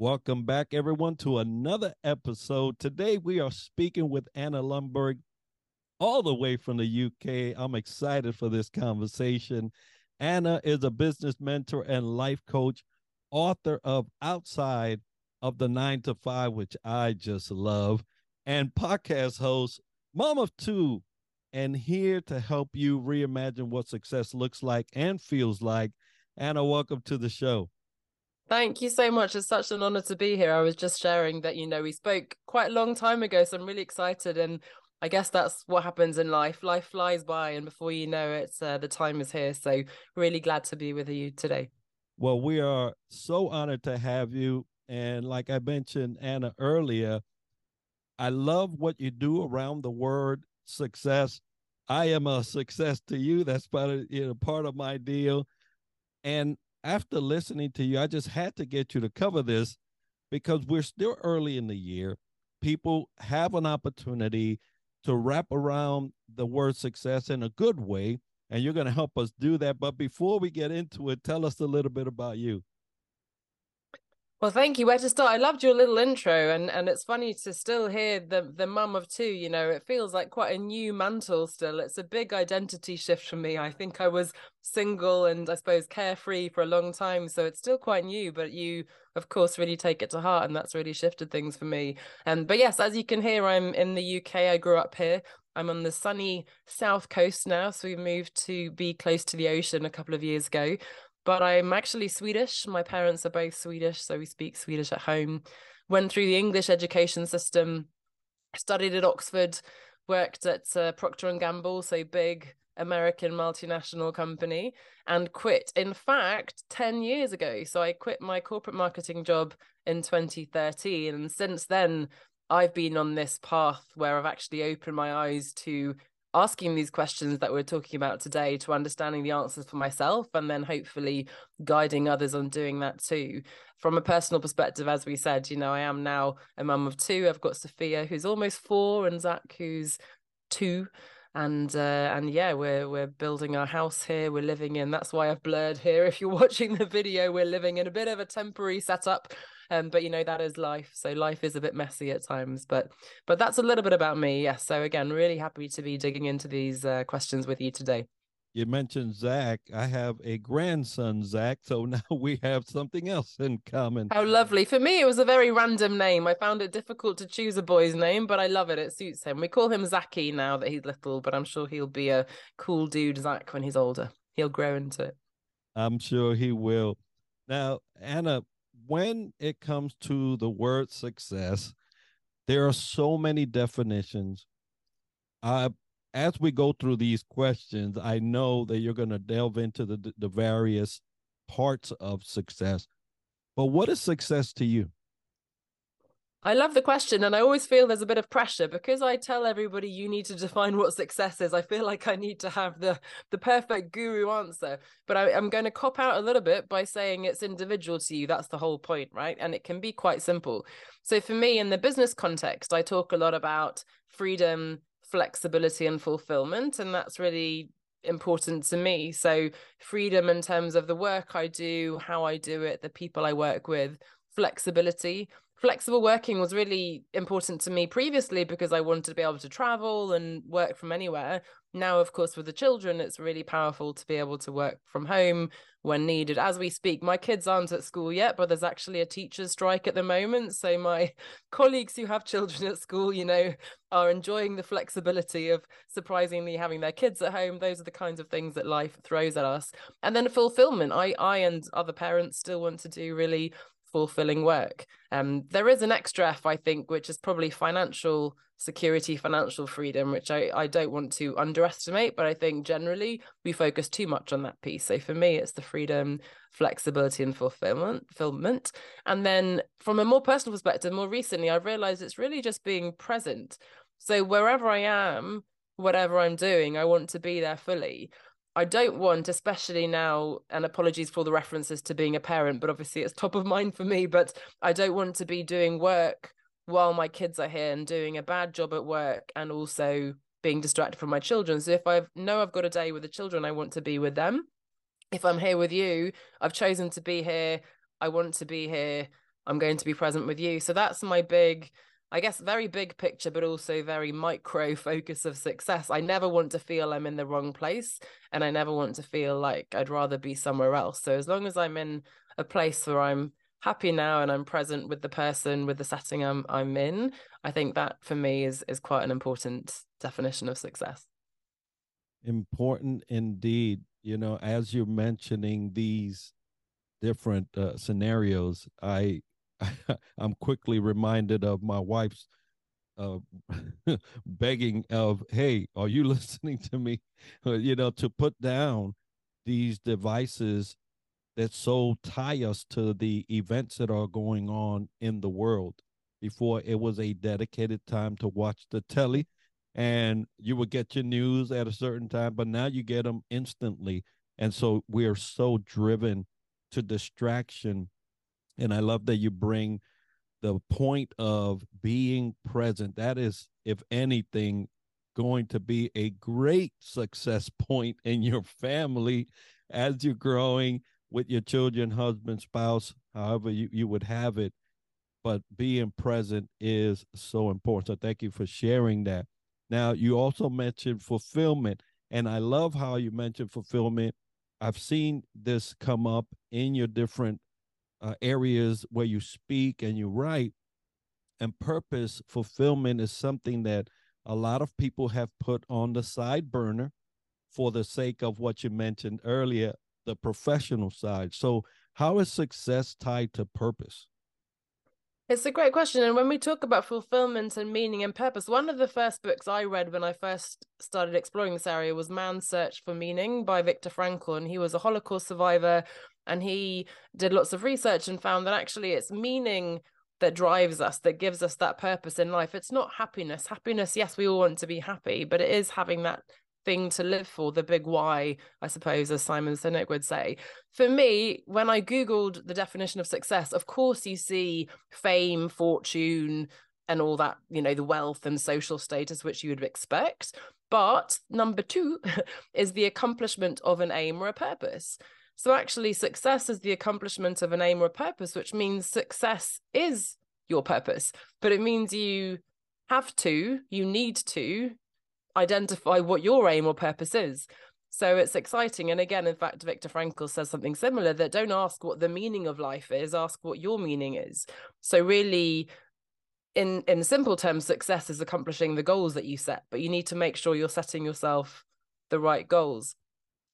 Welcome back, everyone, to another episode. Today, we are speaking with Anna Lundberg, all the way from the UK. I'm excited for this conversation. Anna is a business mentor and life coach, author of Outside of the Nine to Five, which I just love, and podcast host, Mom of Two, and here to help you reimagine what success looks like and feels like. Anna, welcome to the show. Thank you so much. It's such an honor to be here. I was just sharing that, you know, we spoke quite a long time ago, so I'm really excited. And I guess that's what happens in life. Life flies by, and before you know it, uh, the time is here. So, really glad to be with you today. Well, we are so honored to have you. And like I mentioned, Anna, earlier, I love what you do around the word success. I am a success to you. That's part of you know part of my deal. And after listening to you, I just had to get you to cover this because we're still early in the year. People have an opportunity to wrap around the word success in a good way, and you're going to help us do that. But before we get into it, tell us a little bit about you. Well, thank you. Where to start? I loved your little intro, and and it's funny to still hear the the mum of two. You know, it feels like quite a new mantle. Still, it's a big identity shift for me. I think I was single and I suppose carefree for a long time, so it's still quite new. But you, of course, really take it to heart, and that's really shifted things for me. And but yes, as you can hear, I'm in the UK. I grew up here. I'm on the sunny south coast now, so we moved to be close to the ocean a couple of years ago but I'm actually Swedish. My parents are both Swedish, so we speak Swedish at home. Went through the English education system, studied at Oxford, worked at uh, Procter and Gamble, so big American multinational company, and quit. In fact, ten years ago. So I quit my corporate marketing job in 2013, and since then. I've been on this path where I've actually opened my eyes to asking these questions that we're talking about today to understanding the answers for myself and then hopefully guiding others on doing that too. From a personal perspective as we said you know i am now a mum of two. I've got sophia who's almost four and zach who's two. And uh, and yeah we're we're building our house here. We're living in that's why i've blurred here. If you're watching the video we're living in a bit of a temporary setup um, but you know that is life. So life is a bit messy at times. But but that's a little bit about me. Yes. So again, really happy to be digging into these uh, questions with you today. You mentioned Zach. I have a grandson, Zach. So now we have something else in common. How lovely. For me, it was a very random name. I found it difficult to choose a boy's name, but I love it. It suits him. We call him Zachy now that he's little, but I'm sure he'll be a cool dude, Zach, when he's older. He'll grow into it. I'm sure he will. Now, Anna, when it comes to the word success, there are so many definitions. Uh, as we go through these questions, I know that you're going to delve into the, the various parts of success. But what is success to you? I love the question, and I always feel there's a bit of pressure because I tell everybody you need to define what success is. I feel like I need to have the the perfect guru answer, but I, am going to cop out a little bit by saying it's individual to you. That's the whole point, right? And it can be quite simple. So for me, in the business context, I talk a lot about freedom, flexibility, and fulfillment, and that's really important to me. So freedom in terms of the work I do, how I do it, the people I work with, flexibility flexible working was really important to me previously because I wanted to be able to travel and work from anywhere. Now, of course, with the children, it's really powerful to be able to work from home when needed. As we speak, my kids aren't at school yet, but there's actually a teacher's strike at the moment. So my colleagues who have children at school, you know, are enjoying the flexibility of surprisingly having their kids at home. Those are the kinds of things that life throws at us. And then fulfillment. I I and other parents still want to do really fulfilling work. Um, there is an extra F, I think, which is probably financial security, financial freedom, which I, I don't want to underestimate, but I think generally we focus too much on that piece. So for me, it's the freedom, flexibility, and fulfillment. fulfillment. And then from a more personal perspective, more recently, I've realized it's really just being present. So wherever I am, whatever I'm doing, I want to be there fully. I don't want, especially now, and apologies for the references to being a parent, but obviously it's top of mind for me. But I don't want to be doing work while my kids are here and doing a bad job at work and also being distracted from my children. So if I know I've got a day with the children, I want to be with them. If I'm here with you, I've chosen to be here. I want to be here. I'm going to be present with you. So that's my big I guess very big picture, but also very micro focus of success. I never want to feel I'm in the wrong place and I never want to feel like I'd rather be somewhere else. So as long as I'm in a place where I'm happy now and I'm present with the person, with the setting I'm I'm in, I think that for me is is quite an important definition of success. Important indeed. You know, as you're mentioning these different uh, scenarios, I I'm quickly reminded of my wife's uh, begging of, "Hey, are you listening to me?" Uh, you know, to put down these devices that so tie us to the events that are going on in the world. Before it was a dedicated time to watch the telly, and you would get your news at a certain time, but now you get them instantly, and so we are so driven to distraction and I love that you bring the point of being present. That is, if anything, going to be a great success point in your family as you're growing with your children, husband, spouse, however you, you would have it. But being present is so important. So thank you for sharing that. Now, you also mentioned fulfillment, and I love how you mentioned fulfillment. I've seen this come up in your different uh, areas where you speak and you write. And purpose fulfillment is something that a lot of people have put on the side burner for the sake of what you mentioned earlier, the professional side. So, how is success tied to purpose? It's a great question. And when we talk about fulfillment and meaning and purpose, one of the first books I read when I first started exploring this area was Man's Search for Meaning by Viktor Frankl. And he was a Holocaust survivor and he did lots of research and found that actually it's meaning that drives us, that gives us that purpose in life. It's not happiness. Happiness, yes, we all want to be happy, but it is having that thing to live for, the big why, I suppose, as Simon Sinek would say. For me, when I Googled the definition of success, of course, you see fame, fortune, and all that, you know, the wealth and social status which you would expect. But number two is the accomplishment of an aim or a purpose. So actually, success is the accomplishment of an aim or a purpose, which means success is your purpose. But it means you have to, you need to identify what your aim or purpose is. So it's exciting. And again, in fact, Viktor Frankl says something similar that don't ask what the meaning of life is, ask what your meaning is. So really, in in simple terms, success is accomplishing the goals that you set, but you need to make sure you're setting yourself the right goals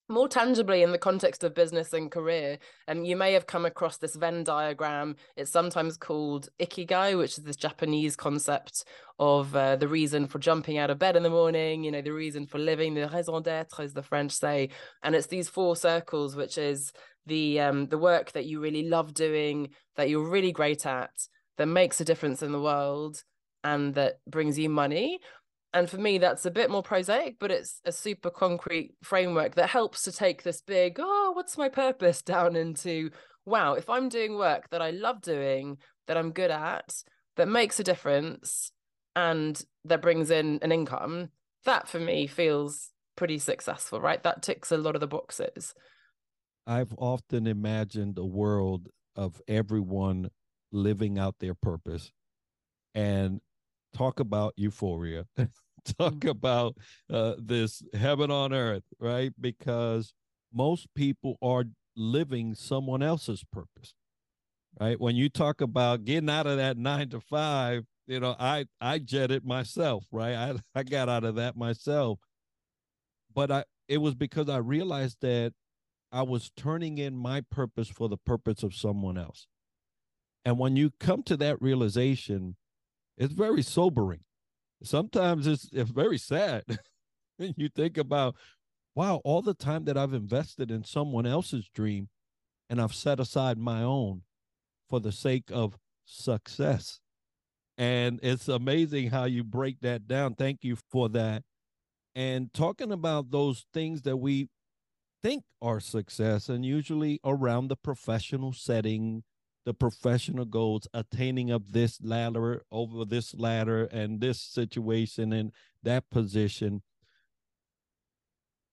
more tangibly in the context of business and career um, you may have come across this venn diagram. It's sometimes called ikigai which is this japanese concept of uh, the reason for jumping out of bed in the morning you know the reason for living the raison d'être as the french say. And it's these four circles which is the um, the work that you really love doing that you're really great at that makes a difference in the world and that brings you money and for me that's a bit more prosaic but it's a super concrete framework that helps to take this big oh what's my purpose? down into wow if i'm doing work that i love doing that i'm good at that makes a difference and that brings in an income that for me feels pretty successful right? That ticks a lot of the boxes. I've often imagined a world of everyone living out their purpose. And talk about euphoria talk mm. about uh, this heaven on earth, right? Because most people are living someone else's purpose, right? When you talk about getting out of that nine to five, you know, I I jetted myself, right? I I got out of that myself, but I it was because I realized that I was turning in my purpose for the purpose of someone else. And when you come to that realization, it's very sobering sometimes it's, it's very sad. When you think about, wow, all the time that I've invested in someone else's dream and I've set aside my own for the sake of success. And it's amazing how you break that down. Thank you for that. And talking about those things that we think are success, and usually around the professional setting, the professional goals, attaining of this ladder over this ladder and this situation and that position.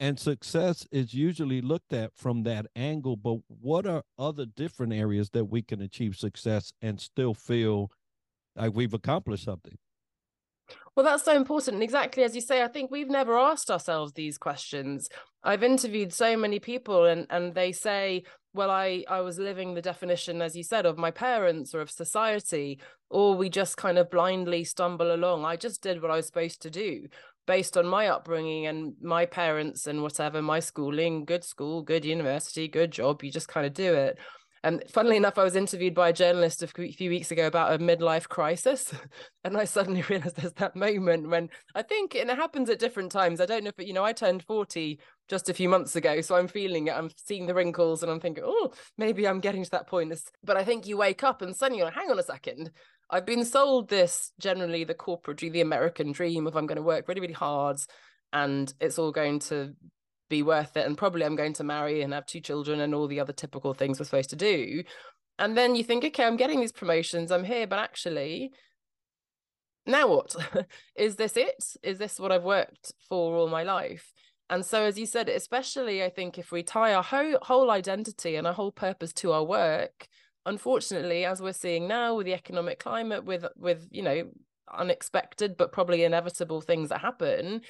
and success is usually looked at from that angle but what are other different areas that we can achieve success and still feel like we've accomplished something? Well that's so important. And exactly as you say i think we've never asked ourselves these questions. I've interviewed so many people and and they say well i i was living the definition as you said of my parents or of society or we just kind of blindly stumble along i just did what i was supposed to do based on my upbringing and my parents and whatever, my schooling, good school, good university, good job, you just kind of do it. And funnily enough, I was interviewed by a journalist a few weeks ago about a midlife crisis. And I suddenly realized there's that moment when I think, and it happens at different times. I don't know if, you know, I turned 40 just a few months ago. So I'm feeling it. I'm seeing the wrinkles and I'm thinking, oh, maybe I'm getting to that point. But I think you wake up and suddenly you're like, hang on a second. I've been sold this generally the corporate dream, the American dream of I'm going to work really, really hard and it's all going to be worth it. And probably I'm going to marry and have two children and all the other typical things we're supposed to do. And then you think, okay, I'm getting these promotions, I'm here, but actually, now what? Is this it? Is this what I've worked for all my life? And so, as you said, especially I think if we tie our whole, whole identity and our whole purpose to our work, unfortunately, as we're seeing now with the economic climate, with with you know unexpected but probably inevitable things that happen,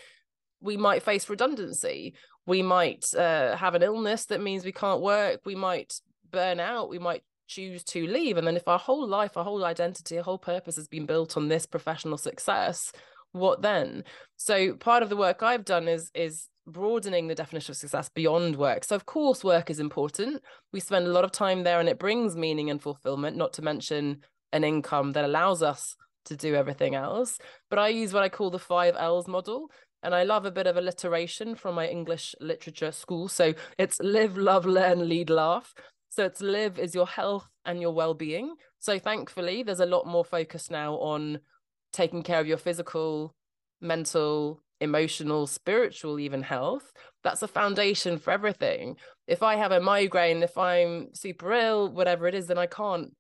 we might face redundancy. We might uh, have an illness that means we can't work. We might burn out. We might choose to leave. And then, if our whole life, our whole identity, our whole purpose has been built on this professional success, what then? So, part of the work I've done is is broadening the definition of success beyond work. So, of course, work is important. We spend a lot of time there and it brings meaning and fulfillment, not to mention an income that allows us to do everything else. But I use what I call the five L's model. And I love a bit of alliteration from my English literature school. So it's live, love, learn, lead, laugh. So it's live is your health and your well being. So thankfully, there's a lot more focus now on taking care of your physical, mental, emotional, spiritual, even health. That's a foundation for everything. If I have a migraine, if I'm super ill, whatever it is, then I can't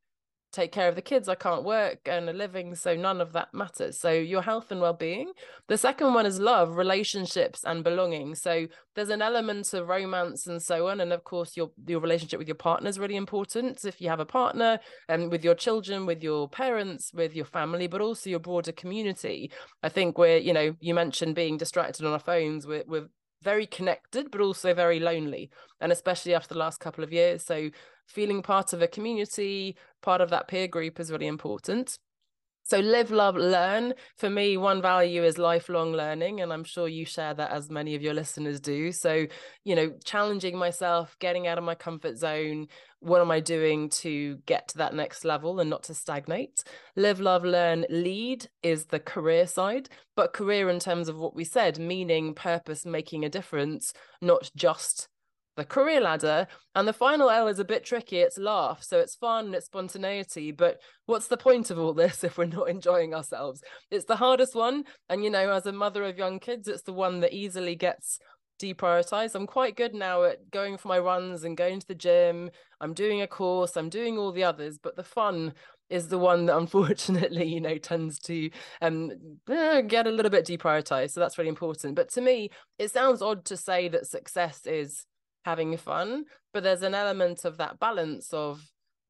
take care of the kids. I can't work and a living. So none of that matters. So your health and well being. The second one is love, relationships, and belonging. So there's an element of romance and so on. And of course, your your relationship with your partner is really important. If you have a partner and with your children, with your parents, with your family, but also your broader community. I think we're, you know, you mentioned being distracted on our phones. We're, we're very connected, but also very lonely. And especially after the last couple of years. So feeling part of a community, part of that peer group is really important. So live, love, learn. For me, one value is lifelong learning. And I'm sure you share that as many of your listeners do. So, you know, challenging myself, getting out of my comfort zone. What am I doing to get to that next level and not to stagnate? Live, love, learn, lead is the career side, but career in terms of what we said, meaning, purpose, making a difference, not just the career ladder. And the final L is a bit tricky. It's laugh. So it's fun it's spontaneity. But what's the point of all this if we're not enjoying ourselves? It's the hardest one. And, you know, as a mother of young kids, it's the one that easily gets deprioritized. I'm quite good now at going for my runs and going to the gym. I'm doing a course, I'm doing all the others, but the fun is the one that unfortunately, you know, tends to um eh, get a little bit deprioritized. So that's really important. But to me, it sounds odd to say that success is having fun but there's an element of that balance of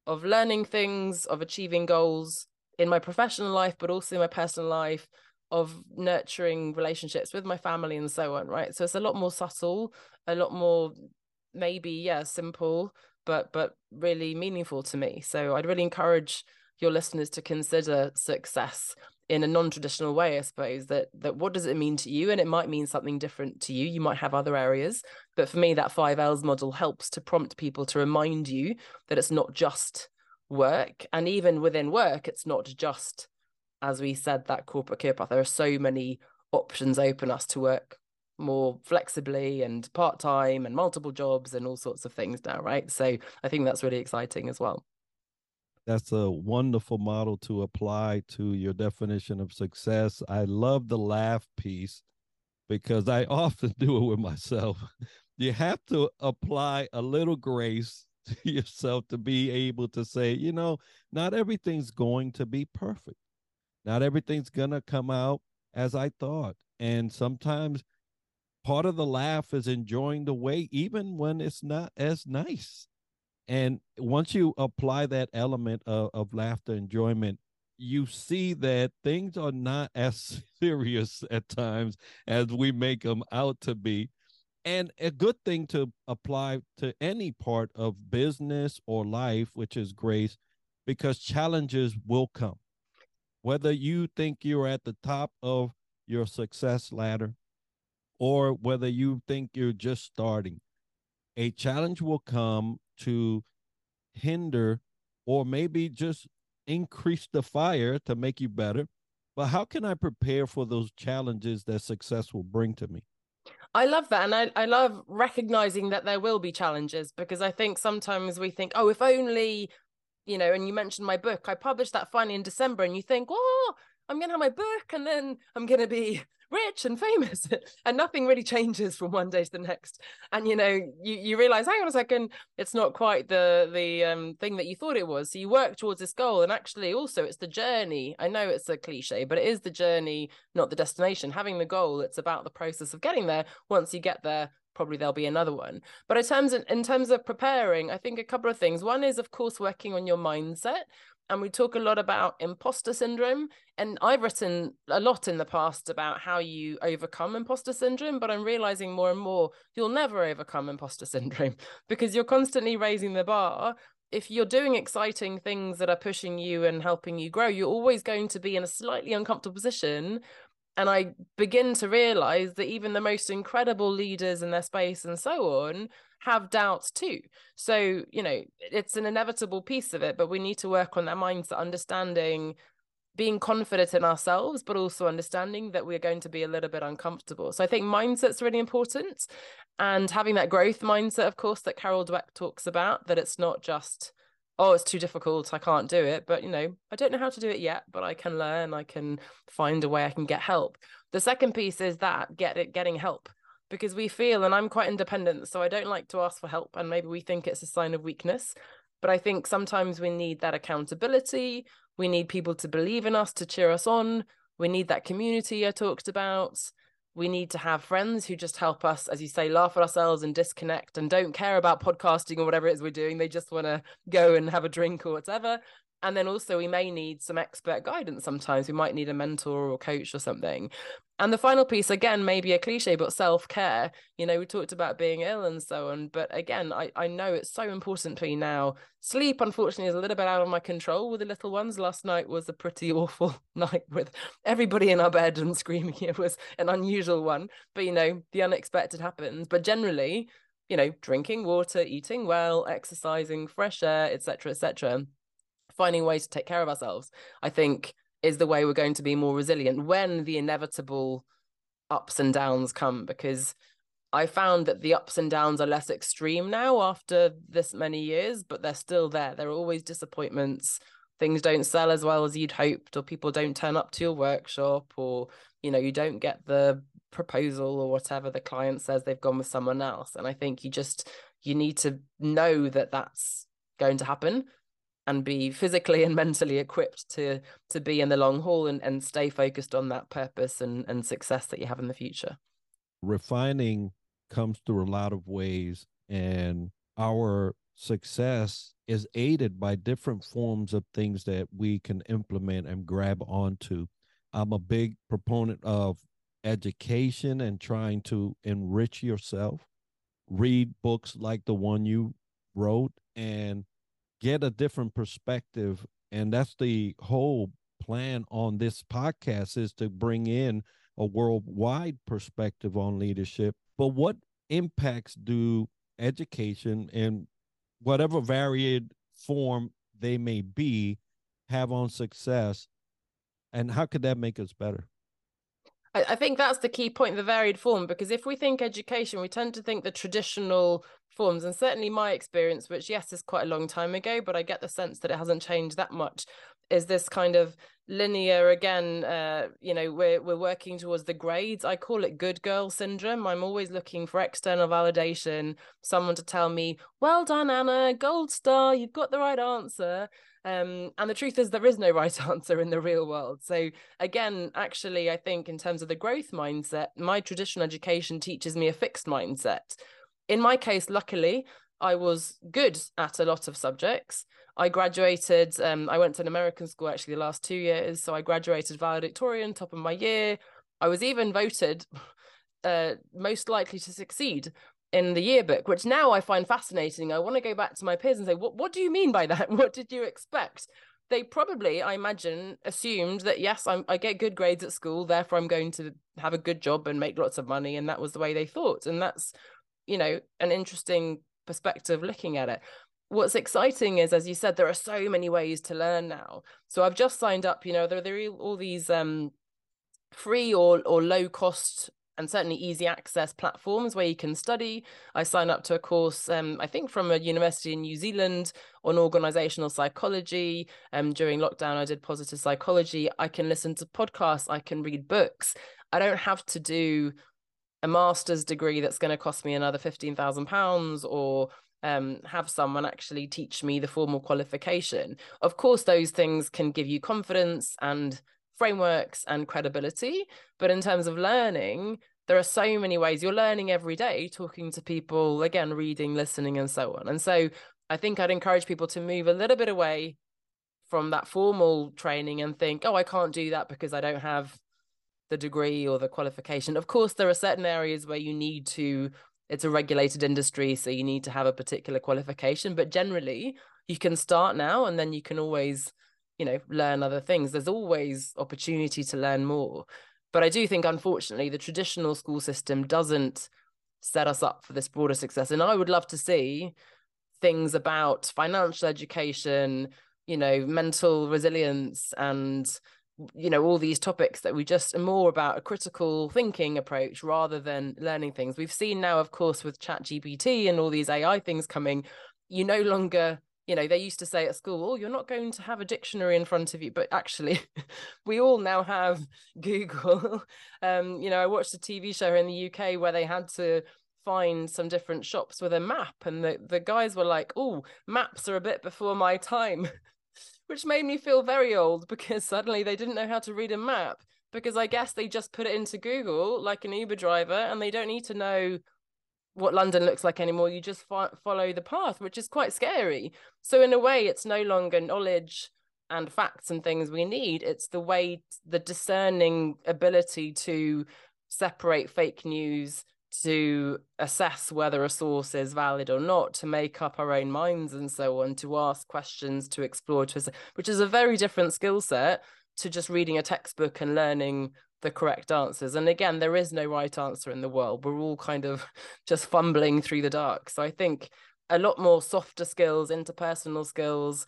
of learning things of achieving goals in my professional life but also in my personal life of nurturing relationships with my family and so on right? So it's a lot more subtle a lot more maybe yeah simple but but really meaningful to me. So i'd really encourage your listeners to consider success in a non-traditional way i suppose that that what does it mean to you? And it might mean something different to you. You might have other areas. But for me that five l's model helps to prompt people to remind you that it's not just work. And even within work it's not just as we said that corporate career path. There are so many options open us to work more flexibly and part-time and multiple jobs and all sorts of things now right? So i think that's really exciting as well that's a wonderful model to apply to your definition of success. I love the laugh piece because I often do it with myself. You have to apply a little grace to yourself to be able to say, you know, not everything's going to be perfect. Not everything's going to come out as I thought. And sometimes part of the laugh is enjoying the way, even when it's not as nice. And once you apply that element of, of laughter, enjoyment, you see that things are not as serious at times as we make them out to be. And a good thing to apply to any part of business or life, which is grace, because challenges will come. Whether you think you're at the top of your success ladder or whether you think you're just starting, a challenge will come to hinder or maybe just increase the fire to make you better. But how can I prepare for those challenges that success will bring to me? I love that. And I, I love recognizing that there will be challenges because I think sometimes we think, oh, if only, you know, and you mentioned my book, I published that finally in December, and you think, oh, I'm going to have my book and then I'm going to be rich and famous. And nothing really changes from one day to the next. And you know you, you realize hang on a second it's not quite the the um, thing that you thought it was. So you work towards this goal and actually also it's the journey. I know it's a cliche but it is the journey not the destination. Having the goal it's about the process of getting there. Once you get there probably there'll be another one. But in terms of, in terms of preparing i think a couple of things. One is of course working on your mindset and we talk a lot about imposter syndrome and i've written a lot in the past about how you overcome imposter syndrome but i'm realizing more and more you'll never overcome imposter syndrome because you're constantly raising the bar. If you're doing exciting things that are pushing you and helping you grow you're always going to be in a slightly uncomfortable position. And i begin to realize that even the most incredible leaders in their space and so on have doubts too. So, you know, it's an inevitable piece of it, but we need to work on that mindset, understanding being confident in ourselves, but also understanding that we're going to be a little bit uncomfortable. So I think mindset's really important. And having that growth mindset, of course, that Carol Dweck talks about, that it's not just, oh, it's too difficult, I can't do it. But, you know, I don't know how to do it yet, but I can learn, I can find a way I can get help. The second piece is that get it getting help because we feel, and I'm quite independent, so I don't like to ask for help. And maybe we think it's a sign of weakness. But I think sometimes we need that accountability. We need people to believe in us, to cheer us on. We need that community I talked about. We need to have friends who just help us, as you say, laugh at ourselves and disconnect and don't care about podcasting or whatever it is we're doing. They just want to go and have a drink or whatever and then also we may need some expert guidance sometimes. We might need a mentor or coach or something. And the final piece again maybe a cliche but self-care. You know we talked about being ill and so on but again i, I know it's so important for you now. Sleep unfortunately is a little bit out of my control with the little ones. Last night was a pretty awful night with everybody in our bed and screaming. It was an unusual one but you know the unexpected happens. But generally you know drinking water eating well exercising fresh air etc etc finding ways to take care of ourselves, I think is the way we're going to be more resilient when the inevitable ups and downs come because I found that the ups and downs are less extreme now after this many years, but they're still there. There are always disappointments. Things don't sell as well as you'd hoped, or people don't turn up to your workshop, or you know, you don't get the proposal or whatever the client says they've gone with someone else. And I think you just you need to know that that's going to happen and be physically and mentally equipped to to be in the long haul and, and stay focused on that purpose and, and success that you have in the future. Refining comes through a lot of ways and our success is aided by different forms of things that we can implement and grab onto. I'm a big proponent of education and trying to enrich yourself. Read books like the one you wrote and get a different perspective and that's the whole plan on this podcast is to bring in a worldwide perspective on leadership. But what impacts do education in whatever varied form they may be have on success and how could that make us better? I, think that's the key point the varied form because if we think education we tend to think the traditional forms and certainly my experience which yes is quite a long time ago but i get the sense that it hasn't changed that much is this kind of linear again uh you know we're we're working towards the grades. I call it good girl syndrome. I'm always looking for external validation someone to tell me well done anna gold star you've got the right answer. Um and the truth is there is no right answer in the real world. So again actually i think in terms of the growth mindset my traditional education teaches me a fixed mindset in my case luckily I was good at a lot of subjects. I graduated, um, I went to an American school actually the last two years. So I graduated valedictorian, top of my year. I was even voted uh, most likely to succeed in the yearbook, which now I find fascinating. I want to go back to my peers and say, what, what do you mean by that? What did you expect? They probably, I imagine, assumed that yes, I'm, I get good grades at school, therefore I'm going to have a good job and make lots of money, and that was the way they thought. And that's, you know, an interesting perspective looking at it what's exciting is as you said there are so many ways to learn now so i've just signed up you know there, there are all these um free or or low cost and certainly easy access platforms where you can study. I signed up to a course, um, I think from a university in New Zealand on organizational psychology. Um, during lockdown, I did positive psychology. I can listen to podcasts, I can read books. I don't have to do a master's degree that's going to cost me another £15,000 or um, have someone actually teach me the formal qualification. Of course, those things can give you confidence and frameworks and credibility. But in terms of learning, there are so many ways you're learning every day, talking to people, again, reading, listening, and so on. And so I think I'd encourage people to move a little bit away from that formal training and think, oh, I can't do that because I don't have the degree or the qualification. Of course, there are certain areas where you need to, it's a regulated industry, so you need to have a particular qualification. But generally, you can start now and then you can always, you know, learn other things. There's always opportunity to learn more. But I do think, unfortunately, the traditional school system doesn't set us up for this broader success. And I would love to see things about financial education, you know, mental resilience and you know all these topics that we just are more about a critical thinking approach rather than learning things. We've seen now of course with chat gpt and all these ai things coming you no longer you know they used to say at school oh you're not going to have a dictionary in front of you but actually we all now have google. Um you know i watched a tv show in the uk where they had to find some different shops with a map and the, the guys were like oh maps are a bit before my time which made me feel very old because suddenly they didn't know how to read a map because I guess they just put it into Google like an Uber driver and they don't need to know what London looks like anymore. You just fo- follow the path, which is quite scary. So, in a way, it's no longer knowledge and facts and things we need. It's the way, the discerning ability to separate fake news to assess whether a source is valid or not, to make up our own minds and so on, to ask questions, to explore, to which is a very different skill set to just reading a textbook and learning the correct answers. And again, there is no right answer in the world. We're all kind of just fumbling through the dark. So I think a lot more softer skills, interpersonal skills,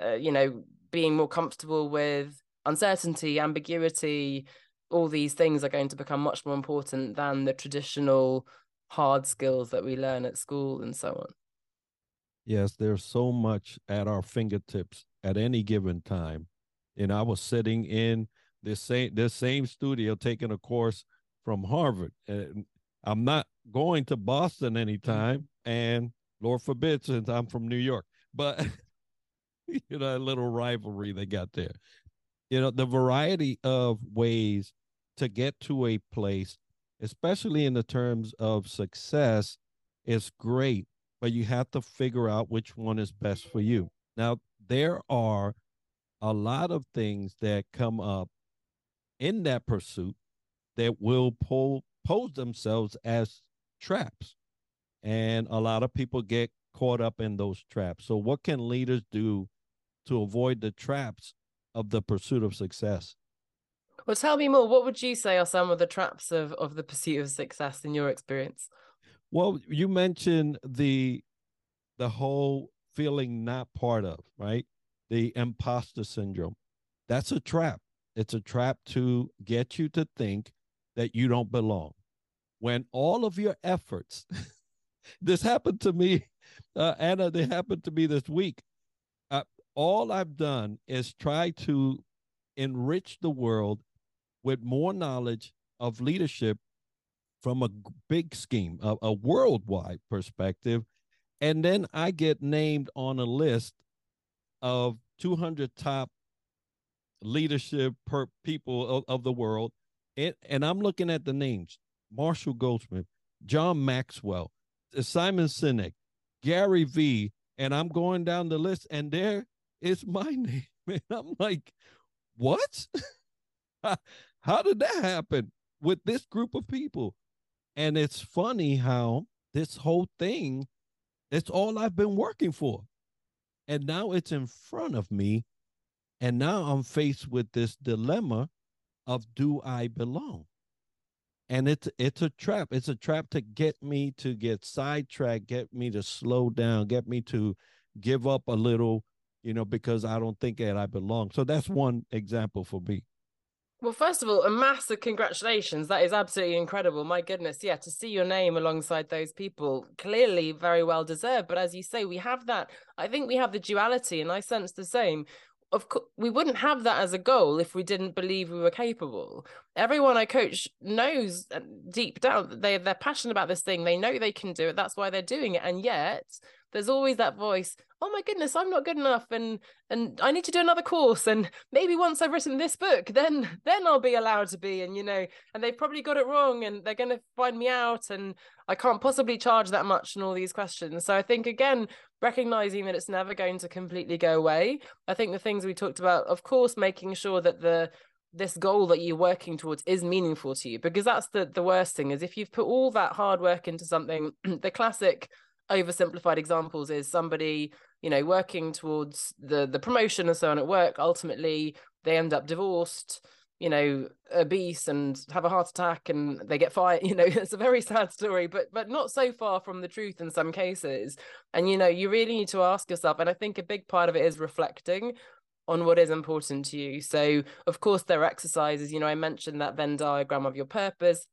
uh, you know, being more comfortable with uncertainty, ambiguity, all these things are going to become much more important than the traditional hard skills that we learn at school and so on. Yes, there's so much at our fingertips at any given time. And I was sitting in this same this same studio taking a course from Harvard. And I'm not going to Boston anytime, and Lord forbid, since I'm from New York. But you know, a little rivalry they got there you know the variety of ways to get to a place especially in the terms of success is great but you have to figure out which one is best for you. Now there are a lot of things that come up in that pursuit that will pull pose themselves as traps and a lot of people get caught up in those traps. So what can leaders do to avoid the traps of the pursuit of success. Well, tell me more. What would you say are some of the traps of, of the pursuit of success in your experience? Well, you mentioned the the whole feeling not part of, right? The imposter syndrome. That's a trap. It's a trap to get you to think that you don't belong. When all of your efforts, this happened to me, uh, Anna, they happened to me this week. All I've done is try to enrich the world with more knowledge of leadership from a big scheme, a, a worldwide perspective. And then I get named on a list of 200 top leadership per people of, of the world. And, and I'm looking at the names Marshall Goldsmith, John Maxwell, Simon Sinek, Gary Vee, and I'm going down the list, and there is my name. And I'm like, what? how did that happen with this group of people? And it's funny how this whole thing, it's all I've been working for. And now it's in front of me. And now I'm faced with this dilemma of do I belong? And it's it's a trap. It's a trap to get me to get sidetracked, get me to slow down, get me to give up a little, you know, because I don't think that I belong. So that's one example for me. Well, first of all, a massive congratulations. That is absolutely incredible. My goodness. Yeah, to see your name alongside those people, clearly very well deserved. But as you say, we have that. I think we have the duality, and I sense the same. Of course, we wouldn't have that as a goal if we didn't believe we were capable. Everyone I coach knows uh, deep down that they they're passionate about this thing. They know they can do it. That's why they're doing it. And yet, there's always that voice oh my goodness i'm not good enough and and i need to do another course and maybe once i've written this book then then i'll be allowed to be and you know and they've probably got it wrong and they're going to find me out and i can't possibly charge that much and all these questions. So i think again recognizing that it's never going to completely go away i think the things we talked about of course making sure that the this goal that you're working towards is meaningful to you because that's the the worst thing is if you've put all that hard work into something the classic oversimplified examples is somebody you know working towards the the promotion and so on at work ultimately they end up divorced you know obese and have a heart attack and they get fired you know it's a very sad story but but not so far from the truth in some cases. And you know you really need to ask yourself and i think a big part of it is reflecting on what is important to you. So of course there are exercises you know i mentioned that venn diagram of your purpose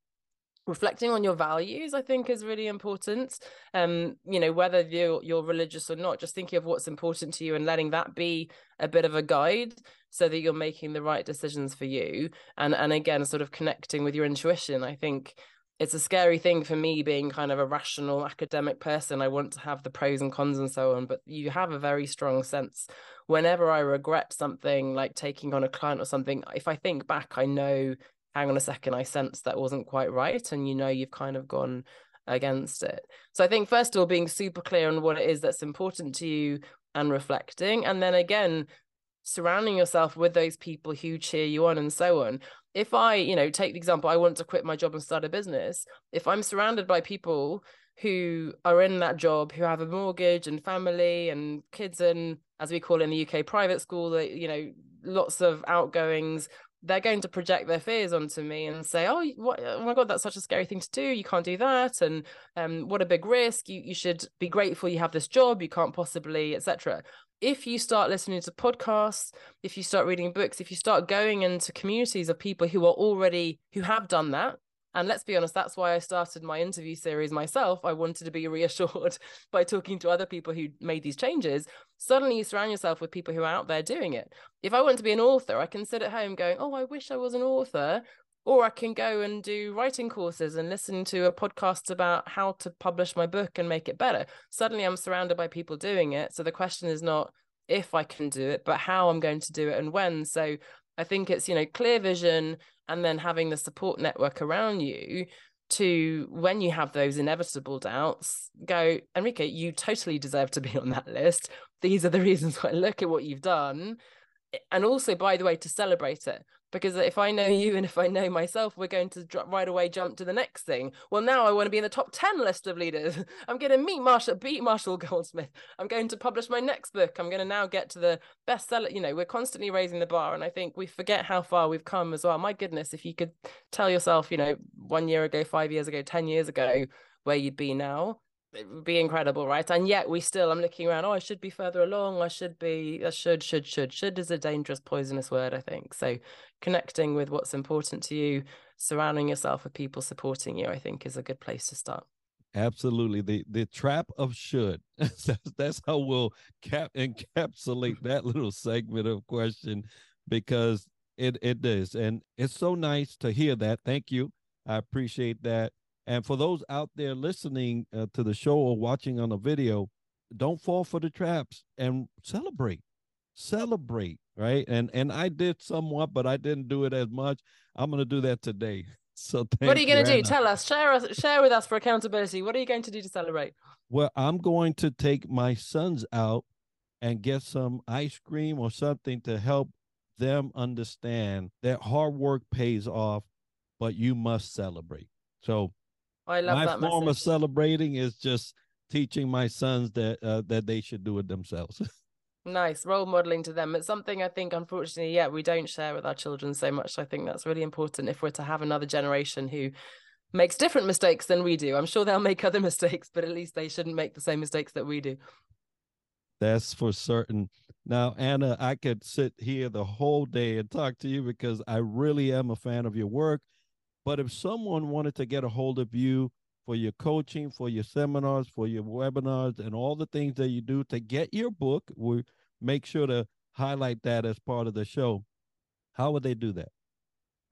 reflecting on your values i think is really important. Um you know whether you're you're religious or not just thinking of what's important to you and letting that be a bit of a guide so that you're making the right decisions for you and and again sort of connecting with your intuition. I think it's a scary thing for me being kind of a rational academic person. I want to have the pros and cons and so on but you have a very strong sense. Whenever i regret something like taking on a client or something if i think back i know hang on a second, I sense that wasn't quite right. And you know, you've kind of gone against it. So I think, first of all, being super clear on what it is that's important to you and reflecting. And then again, surrounding yourself with those people who cheer you on and so on. If I, you know, take the example, I want to quit my job and start a business. If I'm surrounded by people who are in that job, who have a mortgage and family and kids and as we call it in the UK, private school, that, you know, lots of outgoings, they're going to project their fears onto me and say, "Oh, what, oh my god, that's such a scary thing to do. You can't do that, and um, what a big risk. You you should be grateful you have this job. You can't possibly, etc." If you start listening to podcasts, if you start reading books, if you start going into communities of people who are already who have done that, and let's be honest, that's why I started my interview series myself. I wanted to be reassured by talking to other people who made these changes. Suddenly, you surround yourself with people who are out there doing it. If I want to be an author, I can sit at home going, Oh, I wish I was an author. Or I can go and do writing courses and listen to a podcast about how to publish my book and make it better. Suddenly, I'm surrounded by people doing it. So the question is not if I can do it, but how I'm going to do it and when. So I think it's, you know, clear vision and then having the support network around you to when you have those inevitable doubts go enrique you totally deserve to be on that list. These are the reasons why look at what you've done. And also by the way to celebrate it because if I know you and if I know myself, we're going to right away jump to the next thing. Well, now I want to be in the top 10 list of leaders. I'm going to meet Marshall, beat Marshall Goldsmith. I'm going to publish my next book. I'm going to now get to the bestseller. You know, we're constantly raising the bar. And I think we forget how far we've come as well. My goodness, if you could tell yourself, you know, one year ago, five years ago, 10 years ago, where you'd be now, be incredible, right? And yet we still, I'm looking around, oh, I should be further along. I should be, I should, should, should. Should is a dangerous, poisonous word, I think. So connecting with what's important to you, surrounding yourself with people supporting you, I think is a good place to start. Absolutely. The the trap of should. that's, how we'll cap encapsulate that little segment of question because it it is. And it's so nice to hear that. Thank you. I appreciate that. And for those out there listening uh, to the show or watching on the video, don't fall for the traps and celebrate. Celebrate, right? And and I did somewhat, but I didn't do it as much. I'm going to do that today. So what are you going to do? Tell us. Share us. Share with us for accountability. What are you going to do to celebrate? Well, I'm going to take my sons out and get some ice cream or something to help them understand that hard work pays off, but you must celebrate. So, I love my that form message. of celebrating is just teaching my sons that uh, that they should do it themselves. Nice role modeling to them. It's something I think, unfortunately, yeah, we don't share with our children so much. I think that's really important if we're to have another generation who makes different mistakes than we do. I'm sure they'll make other mistakes, but at least they shouldn't make the same mistakes that we do. That's for certain. Now, Anna, I could sit here the whole day and talk to you because I really am a fan of your work. But if someone wanted to get a hold of you for your coaching, for your seminars, for your webinars, and all the things that you do to get your book. We make sure to highlight that as part of the show. How would they do that?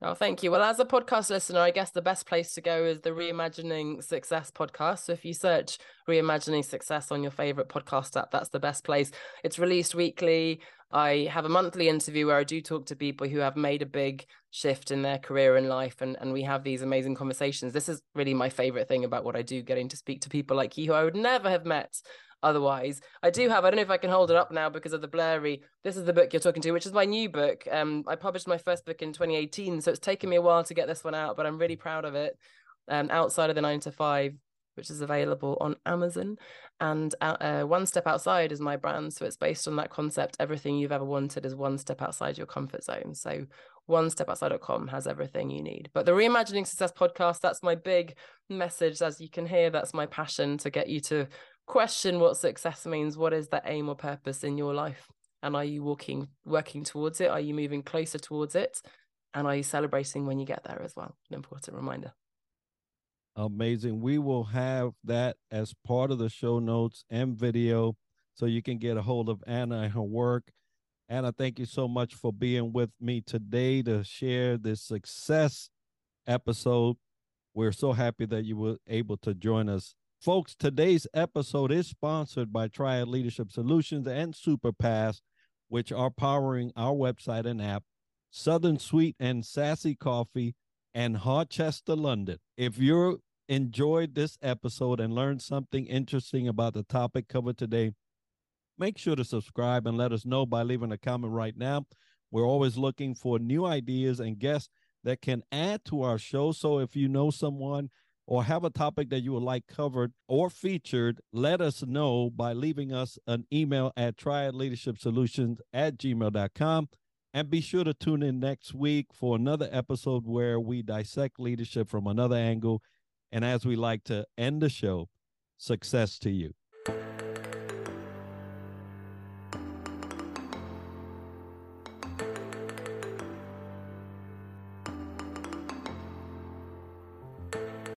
Oh, thank you. Well, as a podcast listener, I guess the best place to go is the Reimagining Success podcast. So if you search Reimagining Success on your favorite podcast app, that's the best place. It's released weekly. I have a monthly interview where I do talk to people who have made a big shift in their career and life, and, and we have these amazing conversations. This is really my favorite thing about what I do, getting to speak to people like you who I would never have met otherwise. I do have, I don't know if I can hold it up now because of the blurry. This is the book you're talking to, which is my new book. Um, I published my first book in 2018, so it's taken me a while to get this one out, but I'm really proud of it. Um, outside of the nine to five, which is available on Amazon. And uh, uh, One Step Outside is my brand. So it's based on that concept. Everything you've ever wanted is one step outside your comfort zone. So one step onestepoutside.com has everything you need. But the Reimagining Success podcast, that's my big message. As you can hear, that's my passion to get you to question what success means. What is the aim or purpose in your life? And are you walking, working towards it? Are you moving closer towards it? And are you celebrating when you get there as well? An important reminder. Amazing. We will have that as part of the show notes and video so you can get a hold of Anna and her work. Anna, thank you so much for being with me today to share this success episode. We're so happy that you were able to join us. Folks, today's episode is sponsored by Triad Leadership Solutions and Superpass, which are powering our website and app, Southern Sweet and Sassy Coffee, and Harchester, London. If you enjoyed this episode and learned something interesting about the topic covered today, make sure to subscribe and let us know by leaving a comment right now. We're always looking for new ideas and guests that can add to our show. So if you know someone or have a topic that you would like covered or featured, let us know by leaving us an email at triadleadershipsolutions at gmail.com. And be sure to tune in next week for another episode where we dissect leadership from another angle. And as we like to end the show, success to you.